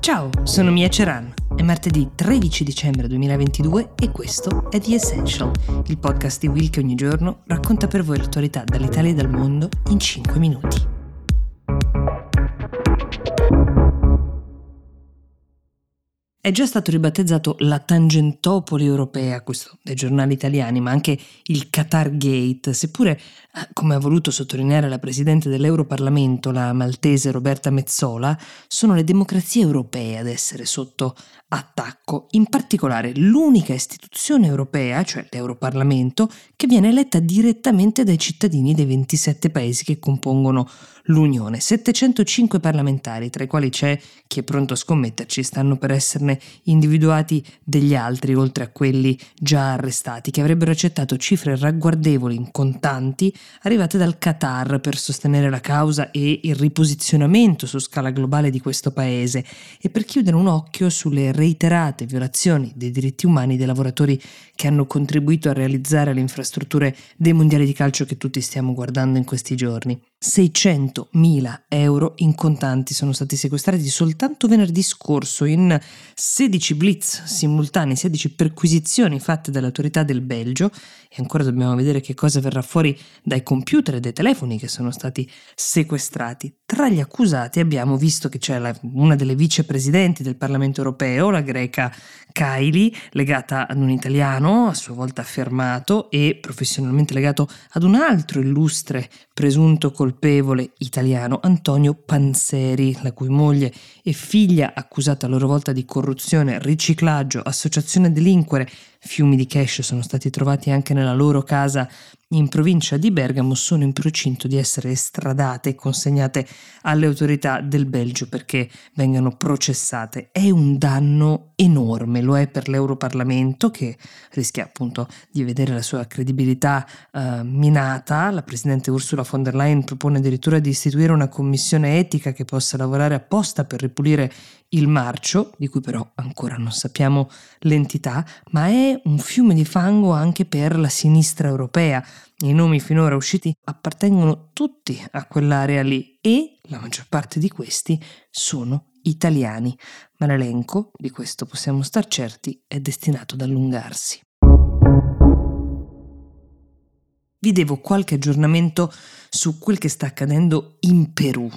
Ciao, sono Mia Ceran. È martedì 13 dicembre 2022 e questo è The Essential, il podcast di Will che ogni giorno racconta per voi l'attualità dall'Italia e dal mondo in 5 minuti. È già stato ribattezzato la Tangentopoli europea, questo dai giornali italiani, ma anche il Qatar Gate, seppure, eh, come ha voluto sottolineare la Presidente dell'Europarlamento, la maltese Roberta Mezzola, sono le democrazie europee ad essere sotto attacco, in particolare l'unica istituzione europea, cioè l'Europarlamento, che viene eletta direttamente dai cittadini dei 27 paesi che compongono l'Unione. 705 parlamentari, tra i quali c'è chi è pronto a scommetterci, stanno per esserne individuati degli altri, oltre a quelli già arrestati, che avrebbero accettato cifre ragguardevoli in contanti arrivate dal Qatar per sostenere la causa e il riposizionamento su scala globale di questo paese e per chiudere un occhio sulle reiterate violazioni dei diritti umani dei lavoratori che hanno contribuito a realizzare le infrastrutture dei mondiali di calcio che tutti stiamo guardando in questi giorni. 600.000 euro in contanti sono stati sequestrati soltanto venerdì scorso in 16 blitz simultanei, 16 perquisizioni fatte dalle autorità del Belgio e ancora dobbiamo vedere che cosa verrà fuori dai computer e dai telefoni che sono stati sequestrati. Tra gli accusati abbiamo visto che c'è la, una delle vicepresidenti del Parlamento europeo, la greca Kylie, legata ad un italiano, a sua volta affermato e professionalmente legato ad un altro illustre presunto colpevole italiano, Antonio Panzeri, la cui moglie e figlia accusata a loro volta di corruzione, riciclaggio, associazione a delinquere Fiumi di cash sono stati trovati anche nella loro casa in provincia di Bergamo, sono in procinto di essere estradate e consegnate alle autorità del Belgio perché vengano processate. È un danno enorme, lo è per l'Europarlamento che rischia appunto di vedere la sua credibilità uh, minata. La Presidente Ursula von der Leyen propone addirittura di istituire una commissione etica che possa lavorare apposta per ripulire il marcio, di cui però ancora non sappiamo l'entità, ma è un fiume di fango anche per la sinistra europea. I nomi finora usciti appartengono tutti a quell'area lì e la maggior parte di questi sono italiani, ma l'elenco, di questo possiamo star certi, è destinato ad allungarsi. Vi devo qualche aggiornamento su quel che sta accadendo in Perù,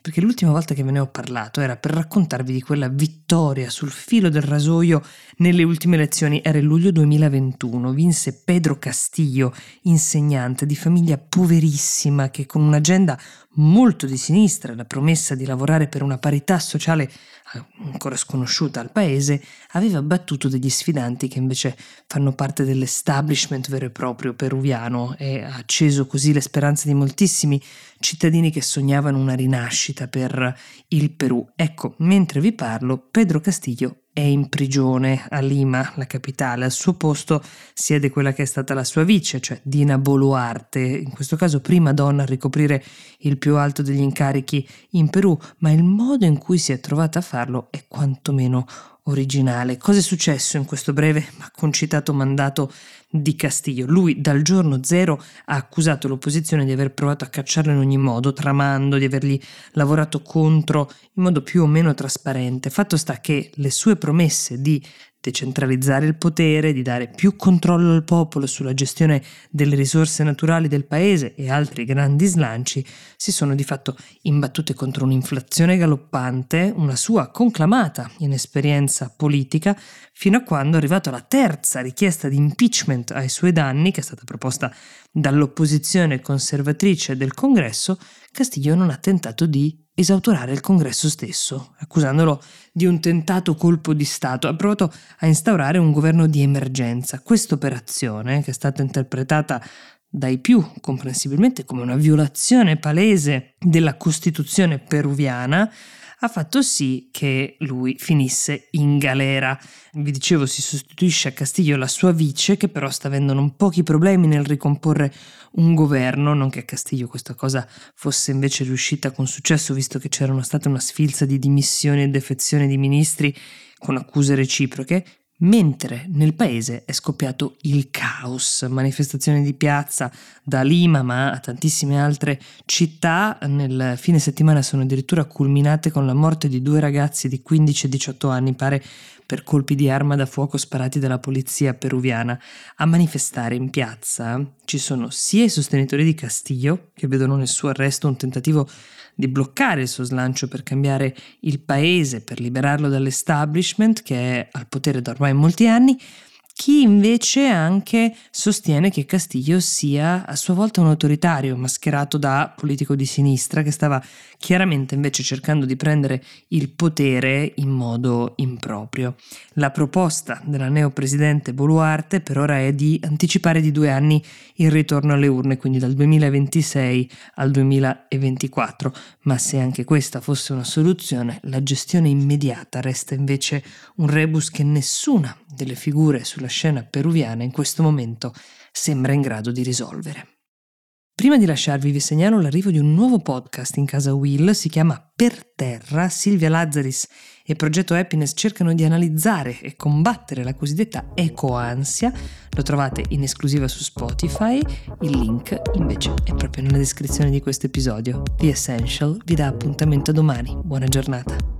perché l'ultima volta che ve ne ho parlato era per raccontarvi di quella vittoria sul filo del rasoio nelle ultime elezioni, era il luglio 2021, vinse Pedro Castillo, insegnante di famiglia poverissima che con un'agenda molto di sinistra, la promessa di lavorare per una parità sociale ancora sconosciuta al paese, aveva battuto degli sfidanti che invece fanno parte dell'establishment vero e proprio peruviano ha acceso così le speranze di moltissimi cittadini che sognavano una rinascita per il Perù. Ecco, mentre vi parlo, Pedro Castillo è in prigione a Lima, la capitale. Al suo posto siede quella che è stata la sua vice, cioè Dina Boluarte, in questo caso prima donna a ricoprire il più alto degli incarichi in Perù, ma il modo in cui si è trovata a farlo è quantomeno originale. Cosa è successo in questo breve ma concitato mandato di Castiglio? Lui dal giorno zero ha accusato l'opposizione di aver provato a cacciarlo in ogni modo, tramando, di avergli lavorato contro in modo più o meno trasparente. Fatto sta che le sue promesse di decentralizzare il potere, di dare più controllo al popolo sulla gestione delle risorse naturali del paese e altri grandi slanci, si sono di fatto imbattute contro un'inflazione galoppante, una sua conclamata inesperienza politica, fino a quando è arrivata la terza richiesta di impeachment ai suoi danni, che è stata proposta dall'opposizione conservatrice del Congresso, Castiglio non ha tentato di esautorare il congresso stesso, accusandolo di un tentato colpo di Stato. Ha provato a instaurare un governo di emergenza. Questa operazione, che è stata interpretata dai più comprensibilmente come una violazione palese della Costituzione peruviana, ha fatto sì che lui finisse in galera. Vi dicevo, si sostituisce a Castiglio la sua vice, che però sta avendo non pochi problemi nel ricomporre un governo, non che a Castiglio questa cosa fosse invece riuscita con successo, visto che c'erano state una sfilza di dimissioni e defezioni di ministri con accuse reciproche, mentre nel paese è scoppiato il caos, manifestazioni di piazza da Lima ma a tantissime altre città nel fine settimana sono addirittura culminate con la morte di due ragazzi di 15 e 18 anni, pare per colpi di arma da fuoco sparati dalla polizia peruviana. A manifestare in piazza ci sono sia i sostenitori di Castillo, che vedono nel suo arresto un tentativo di bloccare il suo slancio per cambiare il paese, per liberarlo dall'establishment che è al potere da ormai molti anni, chi invece anche sostiene che Castillo sia a sua volta un autoritario mascherato da politico di sinistra che stava chiaramente invece cercando di prendere il potere in modo improprio. La proposta della neopresidente Boluarte per ora è di anticipare di due anni il ritorno alle urne, quindi dal 2026 al 2024, ma se anche questa fosse una soluzione, la gestione immediata resta invece un rebus che nessuna delle figure sulla scena peruviana in questo momento sembra in grado di risolvere. Prima di lasciarvi vi segnalo l'arrivo di un nuovo podcast in casa Will, si chiama Per Terra. Silvia Lazzaris e Progetto Happiness cercano di analizzare e combattere la cosiddetta ecoansia. Lo trovate in esclusiva su Spotify, il link invece è proprio nella descrizione di questo episodio. The Essential vi dà appuntamento domani. Buona giornata.